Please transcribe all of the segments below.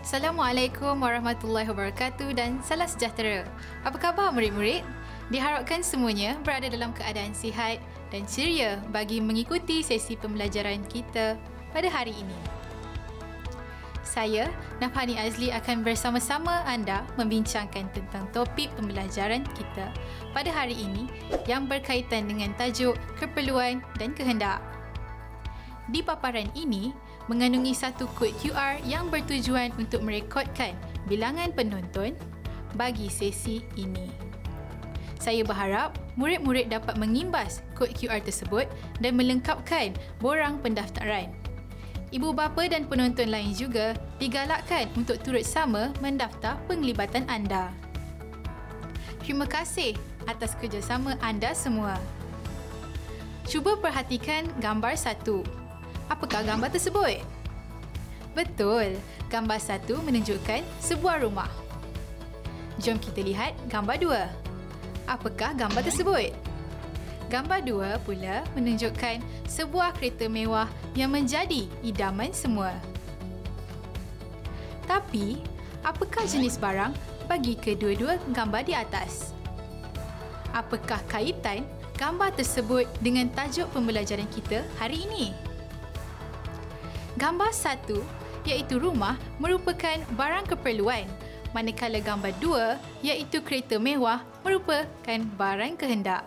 Assalamualaikum warahmatullahi wabarakatuh dan salam sejahtera. Apa khabar murid-murid? Diharapkan semuanya berada dalam keadaan sihat dan ceria bagi mengikuti sesi pembelajaran kita pada hari ini. Saya, Nafhani Azli akan bersama-sama anda membincangkan tentang topik pembelajaran kita pada hari ini yang berkaitan dengan tajuk keperluan dan kehendak. Di paparan ini, mengandungi satu kod QR yang bertujuan untuk merekodkan bilangan penonton bagi sesi ini. Saya berharap murid-murid dapat mengimbas kod QR tersebut dan melengkapkan borang pendaftaran. Ibu bapa dan penonton lain juga digalakkan untuk turut sama mendaftar penglibatan anda. Terima kasih atas kerjasama anda semua. Cuba perhatikan gambar satu. Apakah gambar tersebut? Betul, gambar satu menunjukkan sebuah rumah. Jom kita lihat gambar dua. Apakah gambar tersebut? Gambar dua pula menunjukkan sebuah kereta mewah yang menjadi idaman semua. Tapi, apakah jenis barang bagi kedua-dua gambar di atas? Apakah kaitan gambar tersebut dengan tajuk pembelajaran kita hari ini? Gambar satu iaitu rumah merupakan barang keperluan manakala gambar dua iaitu kereta mewah merupakan barang kehendak.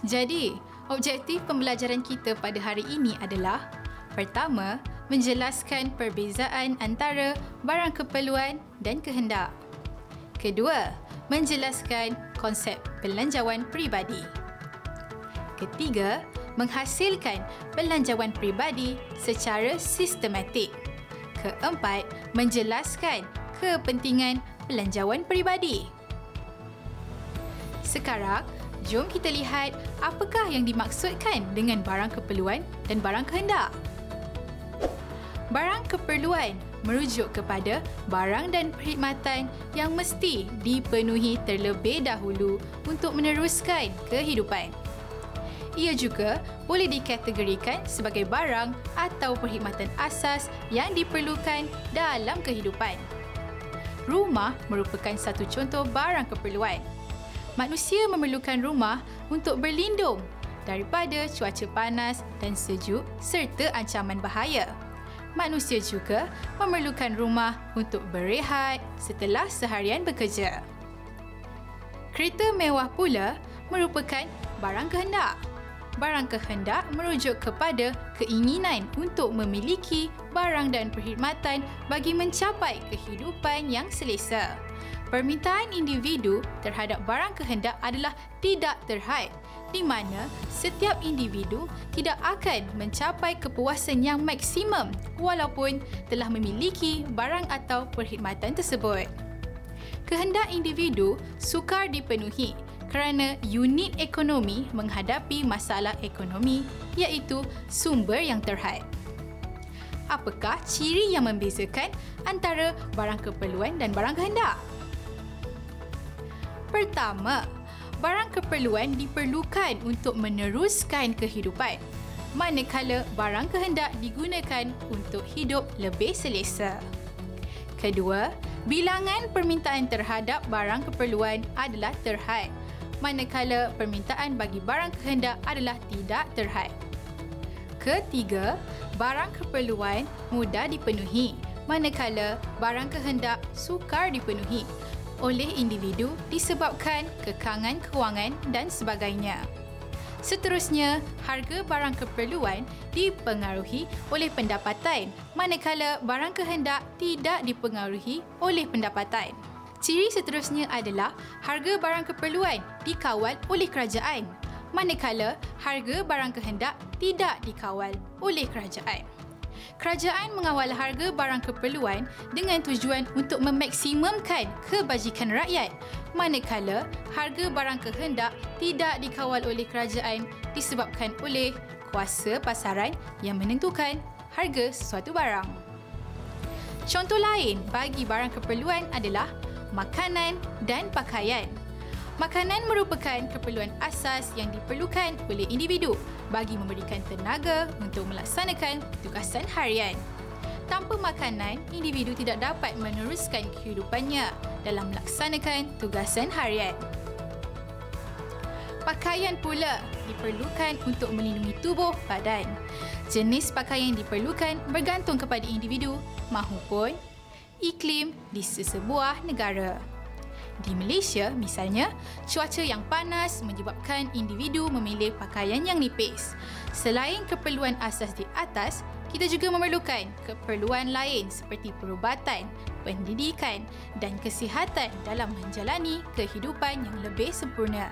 Jadi, objektif pembelajaran kita pada hari ini adalah pertama, menjelaskan perbezaan antara barang keperluan dan kehendak. Kedua, menjelaskan konsep belanjawan peribadi. Ketiga, menghasilkan belanjawan peribadi secara sistematik. Keempat, menjelaskan kepentingan belanjawan peribadi. Sekarang, jom kita lihat apakah yang dimaksudkan dengan barang keperluan dan barang kehendak. Barang keperluan merujuk kepada barang dan perkhidmatan yang mesti dipenuhi terlebih dahulu untuk meneruskan kehidupan. Ia juga boleh dikategorikan sebagai barang atau perkhidmatan asas yang diperlukan dalam kehidupan. Rumah merupakan satu contoh barang keperluan. Manusia memerlukan rumah untuk berlindung daripada cuaca panas dan sejuk serta ancaman bahaya. Manusia juga memerlukan rumah untuk berehat setelah seharian bekerja. Kereta mewah pula merupakan barang kehendak barang kehendak merujuk kepada keinginan untuk memiliki barang dan perkhidmatan bagi mencapai kehidupan yang selesa. Permintaan individu terhadap barang kehendak adalah tidak terhad di mana setiap individu tidak akan mencapai kepuasan yang maksimum walaupun telah memiliki barang atau perkhidmatan tersebut. Kehendak individu sukar dipenuhi kerana unit ekonomi menghadapi masalah ekonomi iaitu sumber yang terhad. Apakah ciri yang membezakan antara barang keperluan dan barang kehendak? Pertama, barang keperluan diperlukan untuk meneruskan kehidupan manakala barang kehendak digunakan untuk hidup lebih selesa. Kedua, bilangan permintaan terhadap barang keperluan adalah terhad manakala permintaan bagi barang kehendak adalah tidak terhad. Ketiga, barang keperluan mudah dipenuhi manakala barang kehendak sukar dipenuhi oleh individu disebabkan kekangan kewangan dan sebagainya. Seterusnya, harga barang keperluan dipengaruhi oleh pendapatan manakala barang kehendak tidak dipengaruhi oleh pendapatan. Ciri seterusnya adalah harga barang keperluan dikawal oleh kerajaan manakala harga barang kehendak tidak dikawal oleh kerajaan. Kerajaan mengawal harga barang keperluan dengan tujuan untuk memaksimumkan kebajikan rakyat manakala harga barang kehendak tidak dikawal oleh kerajaan disebabkan oleh kuasa pasaran yang menentukan harga sesuatu barang. Contoh lain bagi barang keperluan adalah makanan dan pakaian. Makanan merupakan keperluan asas yang diperlukan oleh individu bagi memberikan tenaga untuk melaksanakan tugasan harian. Tanpa makanan, individu tidak dapat meneruskan kehidupannya dalam melaksanakan tugasan harian. Pakaian pula diperlukan untuk melindungi tubuh badan. Jenis pakaian diperlukan bergantung kepada individu mahupun iklim di sesebuah negara. Di Malaysia, misalnya, cuaca yang panas menyebabkan individu memilih pakaian yang nipis. Selain keperluan asas di atas, kita juga memerlukan keperluan lain seperti perubatan, pendidikan dan kesihatan dalam menjalani kehidupan yang lebih sempurna.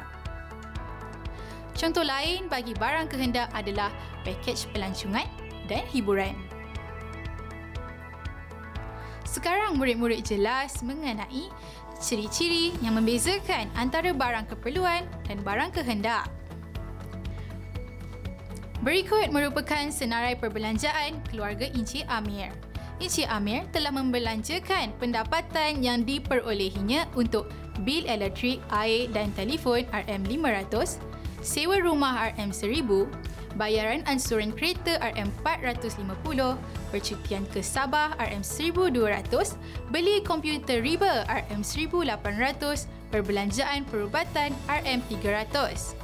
Contoh lain bagi barang kehendak adalah pakej pelancongan dan hiburan. Sekarang murid-murid jelas mengenai ciri-ciri yang membezakan antara barang keperluan dan barang kehendak. Berikut merupakan senarai perbelanjaan keluarga Encik Amir. Encik Amir telah membelanjakan pendapatan yang diperolehinya untuk bil elektrik, air dan telefon RM500, sewa rumah RM1000, bayaran ansuran kereta RM450, percutian ke Sabah RM1200, beli komputer riba RM1800, perbelanjaan perubatan RM300.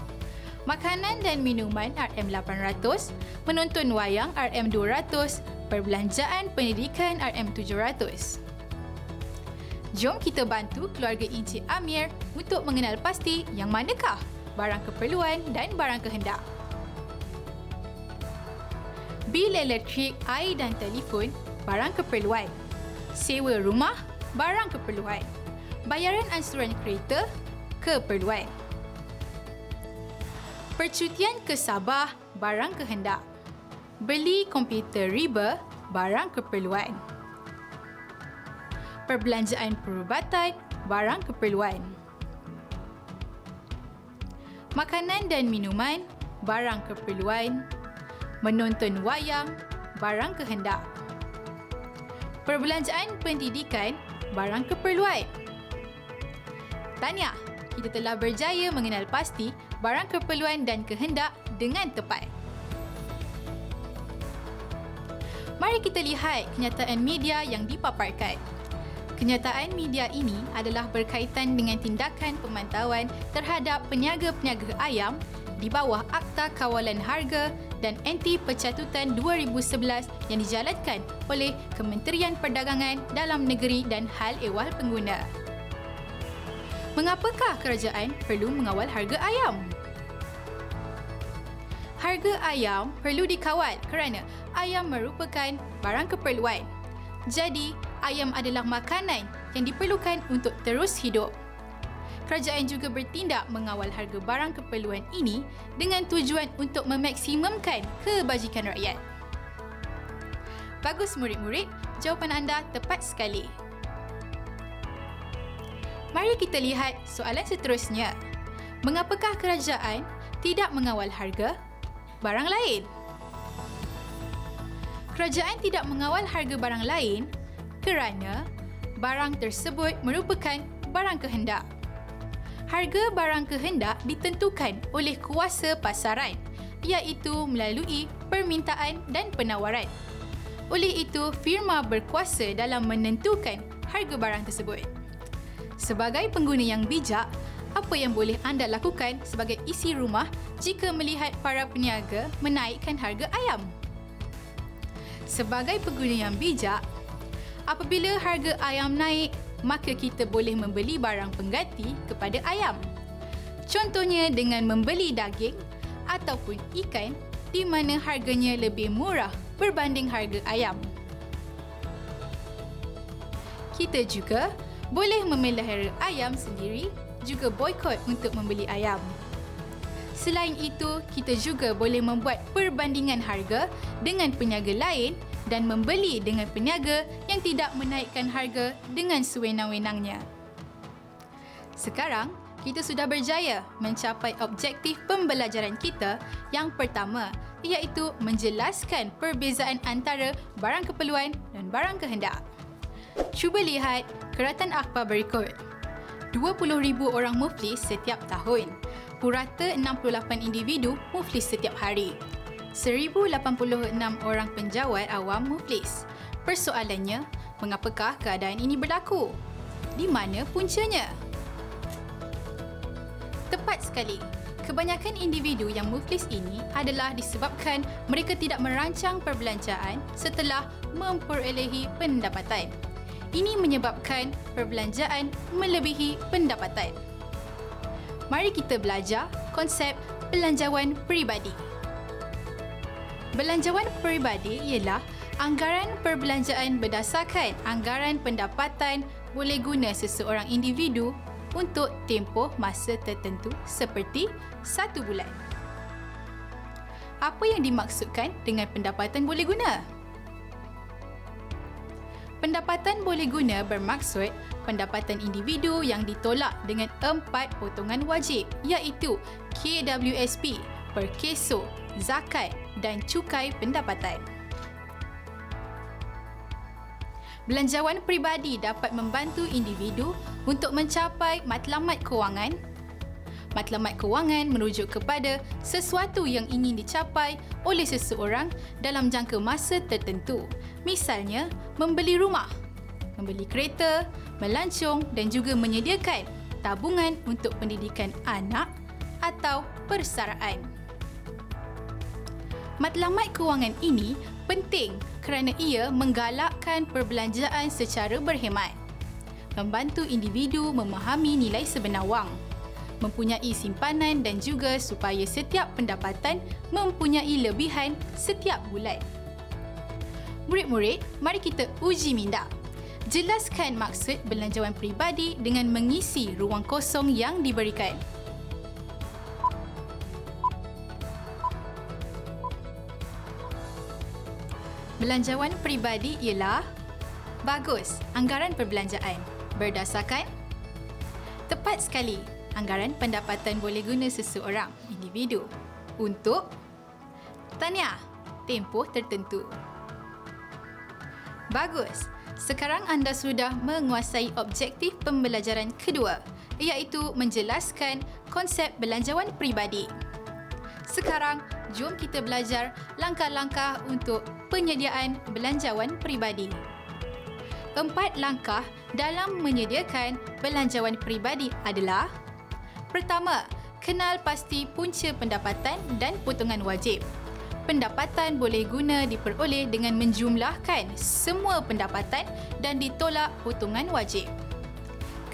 Makanan dan minuman RM800, menonton wayang RM200, perbelanjaan pendidikan RM700. Jom kita bantu keluarga Encik Amir untuk mengenal pasti yang manakah barang keperluan dan barang kehendak bil elektrik, air dan telefon, barang keperluan. Sewa rumah, barang keperluan. Bayaran ansuran kereta, keperluan. Percutian ke Sabah, barang kehendak. Beli komputer riba, barang keperluan. Perbelanjaan perubatan, barang keperluan. Makanan dan minuman, barang keperluan menonton wayang, barang kehendak. Perbelanjaan pendidikan, barang keperluan. Tanya, kita telah berjaya mengenal pasti barang keperluan dan kehendak dengan tepat. Mari kita lihat kenyataan media yang dipaparkan. Kenyataan media ini adalah berkaitan dengan tindakan pemantauan terhadap peniaga-peniaga ayam di bawah Akta Kawalan Harga dan Anti Pencatutan 2011 yang dijalankan oleh Kementerian Perdagangan Dalam Negeri dan Hal Ehwal Pengguna. Mengapakah kerajaan perlu mengawal harga ayam? Harga ayam perlu dikawal kerana ayam merupakan barang keperluan. Jadi, ayam adalah makanan yang diperlukan untuk terus hidup kerajaan juga bertindak mengawal harga barang keperluan ini dengan tujuan untuk memaksimumkan kebajikan rakyat. Bagus murid-murid, jawapan anda tepat sekali. Mari kita lihat soalan seterusnya. Mengapakah kerajaan tidak mengawal harga barang lain? Kerajaan tidak mengawal harga barang lain kerana barang tersebut merupakan barang kehendak harga barang kehendak ditentukan oleh kuasa pasaran iaitu melalui permintaan dan penawaran. Oleh itu, firma berkuasa dalam menentukan harga barang tersebut. Sebagai pengguna yang bijak, apa yang boleh anda lakukan sebagai isi rumah jika melihat para peniaga menaikkan harga ayam? Sebagai pengguna yang bijak, apabila harga ayam naik, maka kita boleh membeli barang pengganti kepada ayam. Contohnya dengan membeli daging ataupun ikan di mana harganya lebih murah berbanding harga ayam. Kita juga boleh memelihara ayam sendiri juga boikot untuk membeli ayam. Selain itu, kita juga boleh membuat perbandingan harga dengan peniaga lain dan membeli dengan peniaga yang tidak menaikkan harga dengan sewenang-wenangnya. Sekarang, kita sudah berjaya mencapai objektif pembelajaran kita yang pertama iaitu menjelaskan perbezaan antara barang keperluan dan barang kehendak. Cuba lihat keratan akhbar berikut. 20,000 orang muflis setiap tahun. Purata 68 individu muflis setiap hari. 1086 orang penjawat awam muflis. Persoalannya, mengapakah keadaan ini berlaku? Di mana puncanya? Tepat sekali. Kebanyakan individu yang muflis ini adalah disebabkan mereka tidak merancang perbelanjaan setelah memperolehi pendapatan. Ini menyebabkan perbelanjaan melebihi pendapatan. Mari kita belajar konsep belanjawan peribadi. Belanjawan peribadi ialah anggaran perbelanjaan berdasarkan anggaran pendapatan boleh guna seseorang individu untuk tempoh masa tertentu seperti satu bulan. Apa yang dimaksudkan dengan pendapatan boleh guna? Pendapatan boleh guna bermaksud pendapatan individu yang ditolak dengan empat potongan wajib iaitu KWSP, perkeso, zakat dan cukai pendapatan. Belanjawan peribadi dapat membantu individu untuk mencapai matlamat kewangan. Matlamat kewangan merujuk kepada sesuatu yang ingin dicapai oleh seseorang dalam jangka masa tertentu. Misalnya, membeli rumah, membeli kereta, melancong dan juga menyediakan tabungan untuk pendidikan anak atau persaraan. Matlamat kewangan ini penting kerana ia menggalakkan perbelanjaan secara berhemat, membantu individu memahami nilai sebenar wang, mempunyai simpanan dan juga supaya setiap pendapatan mempunyai lebihan setiap bulan. Murid-murid, mari kita uji minda. Jelaskan maksud belanjawan peribadi dengan mengisi ruang kosong yang diberikan. Belanjawan peribadi ialah bagus anggaran perbelanjaan berdasarkan tepat sekali anggaran pendapatan boleh guna seseorang individu untuk tanya tempoh tertentu. Bagus. Sekarang anda sudah menguasai objektif pembelajaran kedua iaitu menjelaskan konsep belanjawan peribadi. Sekarang, jom kita belajar langkah-langkah untuk penyediaan belanjawan peribadi. Empat langkah dalam menyediakan belanjawan peribadi adalah Pertama, kenal pasti punca pendapatan dan potongan wajib. Pendapatan boleh guna diperoleh dengan menjumlahkan semua pendapatan dan ditolak potongan wajib.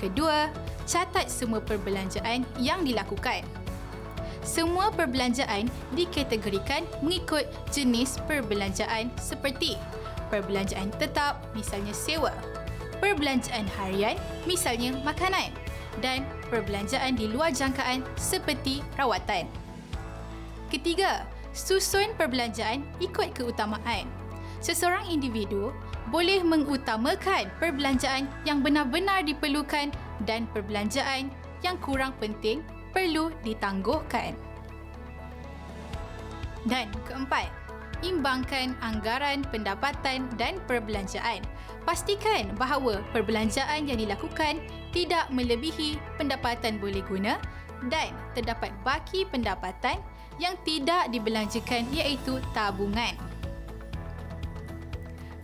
Kedua, catat semua perbelanjaan yang dilakukan. Semua perbelanjaan dikategorikan mengikut jenis perbelanjaan seperti perbelanjaan tetap misalnya sewa, perbelanjaan harian misalnya makanan dan perbelanjaan di luar jangkaan seperti rawatan. Ketiga, susun perbelanjaan ikut keutamaan. Seseorang individu boleh mengutamakan perbelanjaan yang benar-benar diperlukan dan perbelanjaan yang kurang penting perlu ditangguhkan. Dan keempat, imbangkan anggaran pendapatan dan perbelanjaan. Pastikan bahawa perbelanjaan yang dilakukan tidak melebihi pendapatan boleh guna dan terdapat baki pendapatan yang tidak dibelanjakan iaitu tabungan.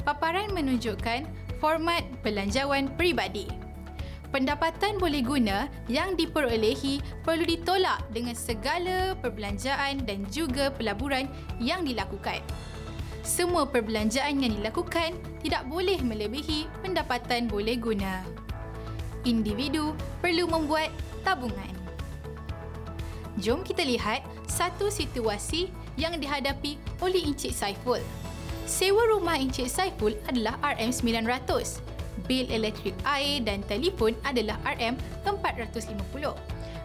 Paparan menunjukkan format belanjawan peribadi pendapatan boleh guna yang diperolehi perlu ditolak dengan segala perbelanjaan dan juga pelaburan yang dilakukan. Semua perbelanjaan yang dilakukan tidak boleh melebihi pendapatan boleh guna. Individu perlu membuat tabungan. Jom kita lihat satu situasi yang dihadapi oleh Encik Saiful. Sewa rumah Encik Saiful adalah RM900 bil elektrik air dan telefon adalah RM450.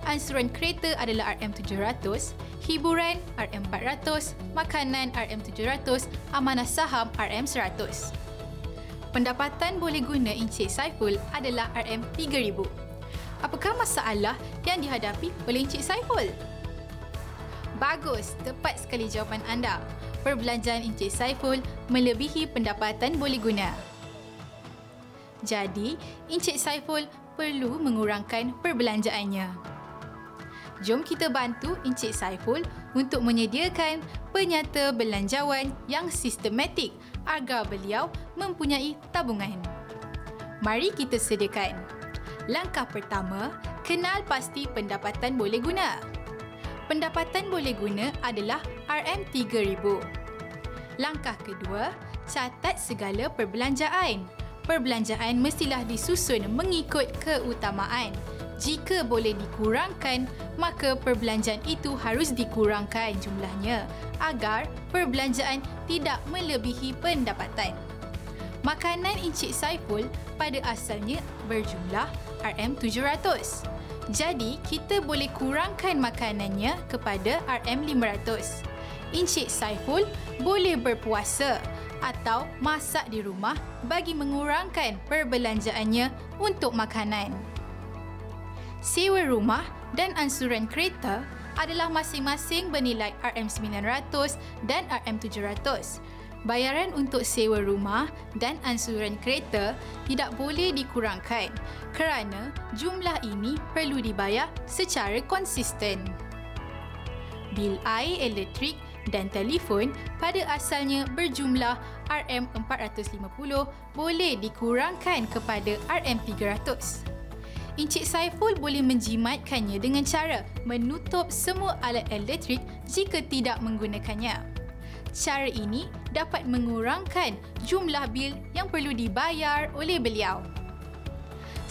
Ansuran kereta adalah RM700, hiburan RM400, makanan RM700, amanah saham RM100. Pendapatan boleh guna Encik Saiful adalah RM3000. Apakah masalah yang dihadapi oleh Encik Saiful? Bagus, tepat sekali jawapan anda. Perbelanjaan Encik Saiful melebihi pendapatan boleh guna. Jadi, Encik Saiful perlu mengurangkan perbelanjaannya. Jom kita bantu Encik Saiful untuk menyediakan penyata belanjawan yang sistematik agar beliau mempunyai tabungan. Mari kita sediakan. Langkah pertama, kenal pasti pendapatan boleh guna. Pendapatan boleh guna adalah RM3000. Langkah kedua, catat segala perbelanjaan. Perbelanjaan mestilah disusun mengikut keutamaan. Jika boleh dikurangkan, maka perbelanjaan itu harus dikurangkan jumlahnya agar perbelanjaan tidak melebihi pendapatan. Makanan Encik Saiful pada asalnya berjumlah RM700. Jadi, kita boleh kurangkan makanannya kepada RM500. Encik Saiful boleh berpuasa atau masak di rumah bagi mengurangkan perbelanjaannya untuk makanan. Sewa rumah dan ansuran kereta adalah masing-masing bernilai RM900 dan RM700. Bayaran untuk sewa rumah dan ansuran kereta tidak boleh dikurangkan kerana jumlah ini perlu dibayar secara konsisten. Bil air elektrik dan telefon pada asalnya berjumlah RM450 boleh dikurangkan kepada RM300. Encik Saiful boleh menjimatkannya dengan cara menutup semua alat elektrik jika tidak menggunakannya. Cara ini dapat mengurangkan jumlah bil yang perlu dibayar oleh beliau.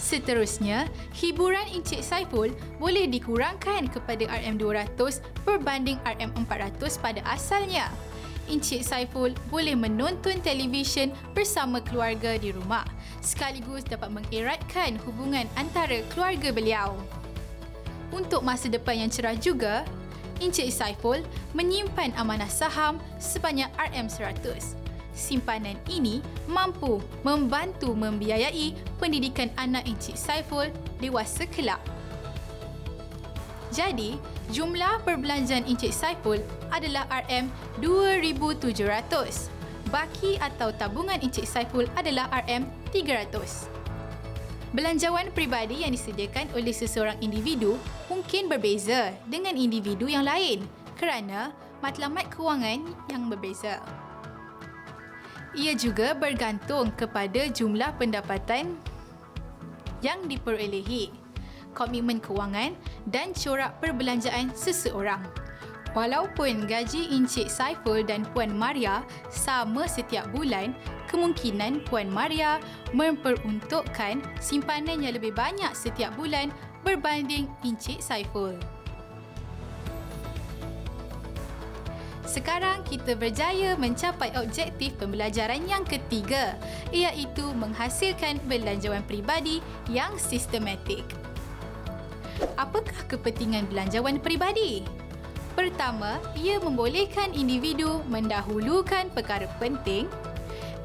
Seterusnya, hiburan Encik Saiful boleh dikurangkan kepada RM200 berbanding RM400 pada asalnya. Encik Saiful boleh menonton televisyen bersama keluarga di rumah sekaligus dapat mengeratkan hubungan antara keluarga beliau. Untuk masa depan yang cerah juga, Encik Saiful menyimpan amanah saham sebanyak RM100. Simpanan ini mampu membantu membiayai pendidikan anak Encik Saiful dewasa kelak. Jadi, jumlah perbelanjaan Encik Saiful adalah RM2,700. Baki atau tabungan Encik Saiful adalah RM300. Belanjawan peribadi yang disediakan oleh seseorang individu mungkin berbeza dengan individu yang lain kerana matlamat kewangan yang berbeza. Ia juga bergantung kepada jumlah pendapatan yang diperolehi, komitmen kewangan dan corak perbelanjaan seseorang. Walaupun gaji Encik Saiful dan Puan Maria sama setiap bulan, kemungkinan Puan Maria memperuntukkan simpanan yang lebih banyak setiap bulan berbanding Encik Saiful. Sekarang kita berjaya mencapai objektif pembelajaran yang ketiga iaitu menghasilkan belanjawan peribadi yang sistematik. Apakah kepentingan belanjawan peribadi? Pertama, ia membolehkan individu mendahulukan perkara penting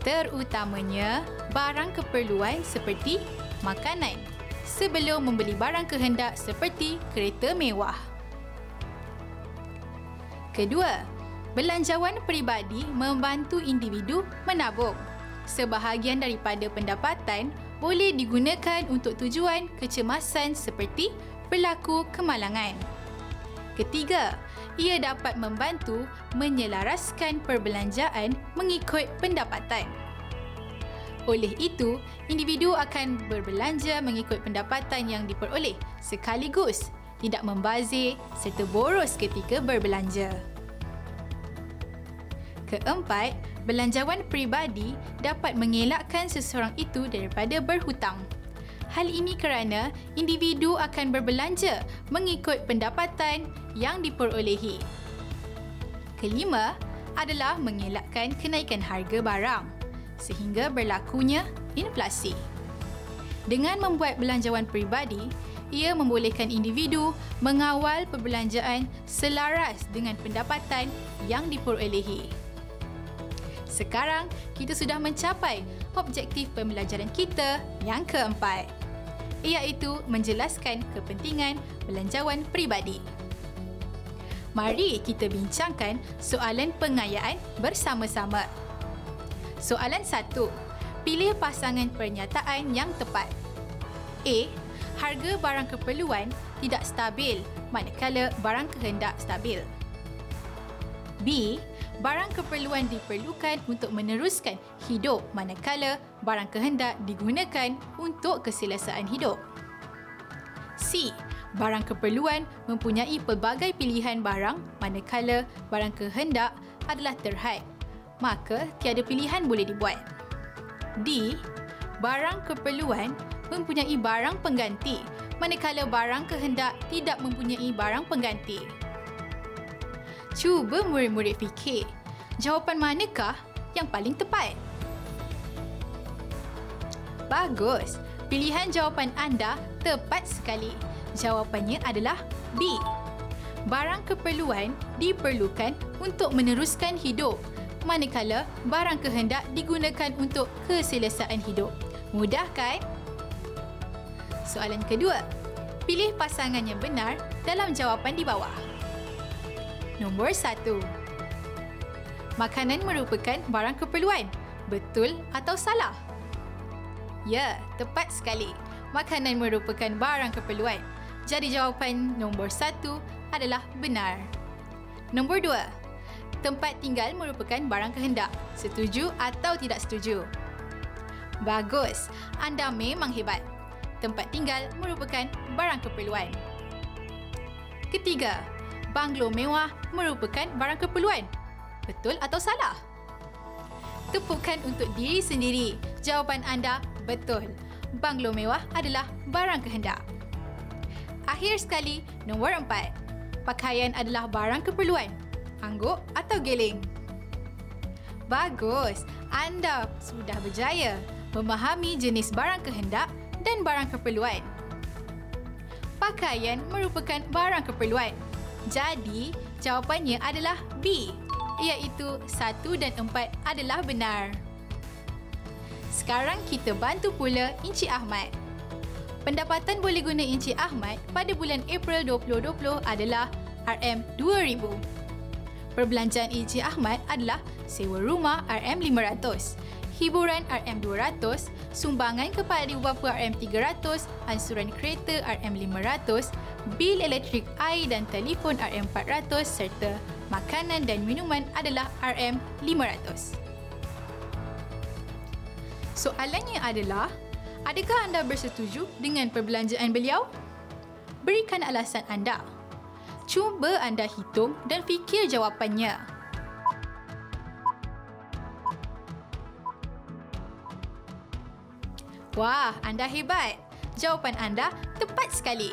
terutamanya barang keperluan seperti makanan sebelum membeli barang kehendak seperti kereta mewah. Kedua, belanjawan peribadi membantu individu menabung. Sebahagian daripada pendapatan boleh digunakan untuk tujuan kecemasan seperti berlaku kemalangan. Ketiga, ia dapat membantu menyelaraskan perbelanjaan mengikut pendapatan. Oleh itu, individu akan berbelanja mengikut pendapatan yang diperoleh sekaligus tidak membazir serta boros ketika berbelanja. Keempat, belanjawan peribadi dapat mengelakkan seseorang itu daripada berhutang. Hal ini kerana individu akan berbelanja mengikut pendapatan yang diperolehi. Kelima adalah mengelakkan kenaikan harga barang sehingga berlakunya inflasi. Dengan membuat belanjawan peribadi, ia membolehkan individu mengawal perbelanjaan selaras dengan pendapatan yang diperolehi. Sekarang, kita sudah mencapai objektif pembelajaran kita yang keempat iaitu menjelaskan kepentingan belanjawan peribadi. Mari kita bincangkan soalan pengayaan bersama-sama. Soalan satu, Pilih pasangan pernyataan yang tepat. A. Harga barang keperluan tidak stabil manakala barang kehendak stabil. B. Barang keperluan diperlukan untuk meneruskan hidup manakala barang kehendak digunakan untuk keselesaan hidup. C. Barang keperluan mempunyai pelbagai pilihan barang manakala barang kehendak adalah terhad. Maka tiada pilihan boleh dibuat. D. Barang keperluan mempunyai barang pengganti manakala barang kehendak tidak mempunyai barang pengganti. Cuba murid-murid fikir, jawapan manakah yang paling tepat? Bagus. Pilihan jawapan anda tepat sekali. Jawapannya adalah B. Barang keperluan diperlukan untuk meneruskan hidup manakala barang kehendak digunakan untuk keselesaan hidup. Mudah kan? Soalan kedua. Pilih pasangan yang benar dalam jawapan di bawah. Nombor satu. Makanan merupakan barang keperluan. Betul atau salah? Ya, tepat sekali. Makanan merupakan barang keperluan. Jadi jawapan nombor satu adalah benar. Nombor dua. Tempat tinggal merupakan barang kehendak. Setuju atau tidak setuju? Bagus. Anda memang hebat. Tempat tinggal merupakan barang keperluan. Ketiga, banglo mewah merupakan barang keperluan. Betul atau salah? Tepukan untuk diri sendiri. Jawapan anda betul. Banglo mewah adalah barang kehendak. Akhir sekali, nombor empat. Pakaian adalah barang keperluan. Angguk atau geling? Bagus. Anda sudah berjaya memahami jenis barang kehendak dan barang keperluan. Pakaian merupakan barang keperluan. Jadi, jawapannya adalah B, iaitu 1 dan 4 adalah benar. Sekarang kita bantu pula Encik Ahmad. Pendapatan boleh guna Encik Ahmad pada bulan April 2020 adalah RM2,000. Perbelanjaan Encik Ahmad adalah sewa rumah RM500, hiburan RM200, sumbangan kepada ibu bapa RM300, ansuran kereta RM500, bil elektrik air dan telefon RM400 serta makanan dan minuman adalah RM500. Soalannya adalah, adakah anda bersetuju dengan perbelanjaan beliau? Berikan alasan anda. Cuba anda hitung dan fikir jawapannya. Wah, anda hebat. Jawapan anda tepat sekali.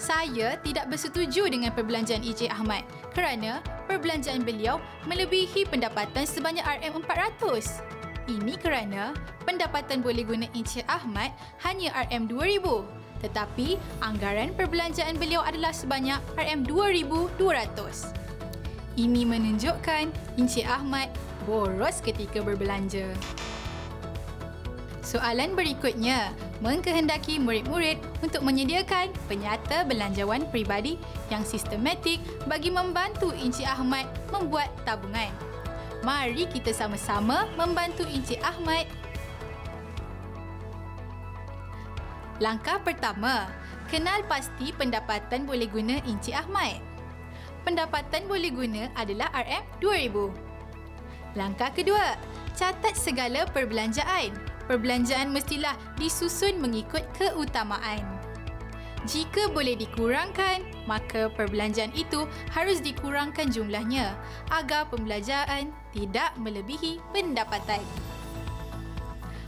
Saya tidak bersetuju dengan perbelanjaan EJ Ahmad kerana perbelanjaan beliau melebihi pendapatan sebanyak RM400. Ini kerana pendapatan boleh guna Encik Ahmad hanya RM2,000 tetapi anggaran perbelanjaan beliau adalah sebanyak RM2,200. Ini menunjukkan Encik Ahmad boros ketika berbelanja. Soalan berikutnya mengkehendaki murid-murid untuk menyediakan penyata belanjawan peribadi yang sistematik bagi membantu Encik Ahmad membuat tabungan. Mari kita sama-sama membantu Encik Ahmad. Langkah pertama, kenal pasti pendapatan boleh guna Encik Ahmad. Pendapatan boleh guna adalah RM2,000. Langkah kedua, catat segala perbelanjaan perbelanjaan mestilah disusun mengikut keutamaan. Jika boleh dikurangkan, maka perbelanjaan itu harus dikurangkan jumlahnya agar pembelajaran tidak melebihi pendapatan.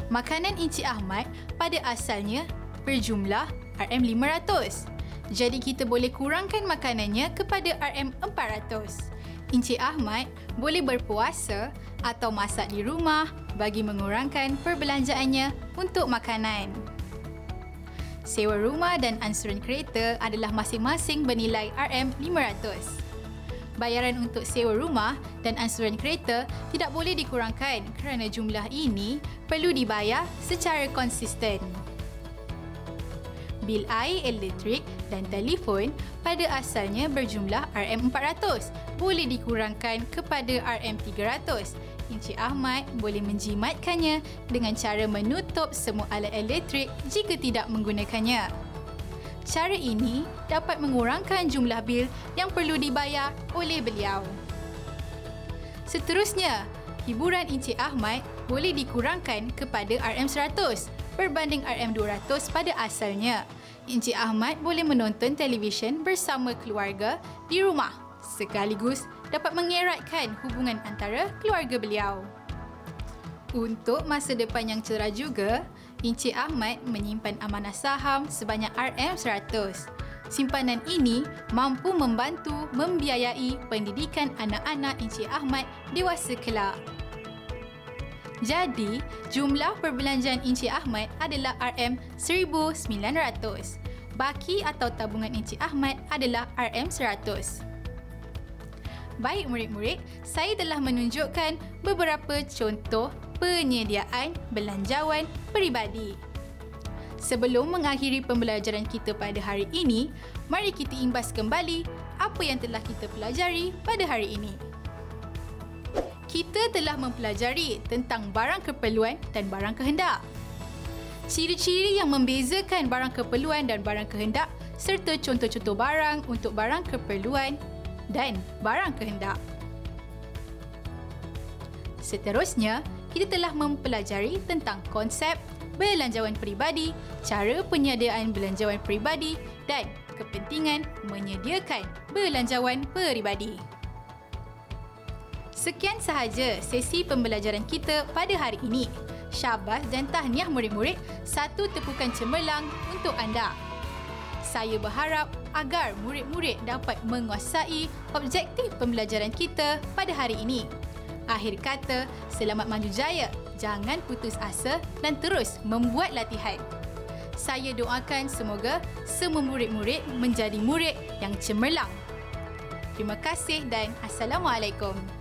Makanan Encik Ahmad pada asalnya berjumlah RM500. Jadi kita boleh kurangkan makanannya kepada RM400. Encik Ahmad boleh berpuasa atau masak di rumah bagi mengurangkan perbelanjaannya untuk makanan. Sewa rumah dan ansuran kereta adalah masing-masing bernilai RM500. Bayaran untuk sewa rumah dan ansuran kereta tidak boleh dikurangkan kerana jumlah ini perlu dibayar secara konsisten bil air elektrik dan telefon pada asalnya berjumlah RM400 boleh dikurangkan kepada RM300. Encik Ahmad boleh menjimatkannya dengan cara menutup semua alat elektrik jika tidak menggunakannya. Cara ini dapat mengurangkan jumlah bil yang perlu dibayar oleh beliau. Seterusnya, hiburan Encik Ahmad boleh dikurangkan kepada RM100 berbanding RM200 pada asalnya. Encik Ahmad boleh menonton televisyen bersama keluarga di rumah sekaligus dapat mengeratkan hubungan antara keluarga beliau. Untuk masa depan yang cerah juga, Encik Ahmad menyimpan amanah saham sebanyak RM100. Simpanan ini mampu membantu membiayai pendidikan anak-anak Encik Ahmad dewasa kelak. Jadi, jumlah perbelanjaan Encik Ahmad adalah RM1,900. Baki atau tabungan Encik Ahmad adalah RM100. Baik murid-murid, saya telah menunjukkan beberapa contoh penyediaan belanjawan peribadi. Sebelum mengakhiri pembelajaran kita pada hari ini, mari kita imbas kembali apa yang telah kita pelajari pada hari ini. Kita telah mempelajari tentang barang keperluan dan barang kehendak. Ciri-ciri yang membezakan barang keperluan dan barang kehendak serta contoh-contoh barang untuk barang keperluan dan barang kehendak. Seterusnya, kita telah mempelajari tentang konsep belanjawan peribadi, cara penyediaan belanjawan peribadi dan kepentingan menyediakan belanjawan peribadi. Sekian sahaja sesi pembelajaran kita pada hari ini. Syabas dan tahniah murid-murid, satu tepukan cemerlang untuk anda. Saya berharap agar murid-murid dapat menguasai objektif pembelajaran kita pada hari ini. Akhir kata, selamat maju jaya, jangan putus asa dan terus membuat latihan. Saya doakan semoga semua murid-murid menjadi murid yang cemerlang. Terima kasih dan Assalamualaikum.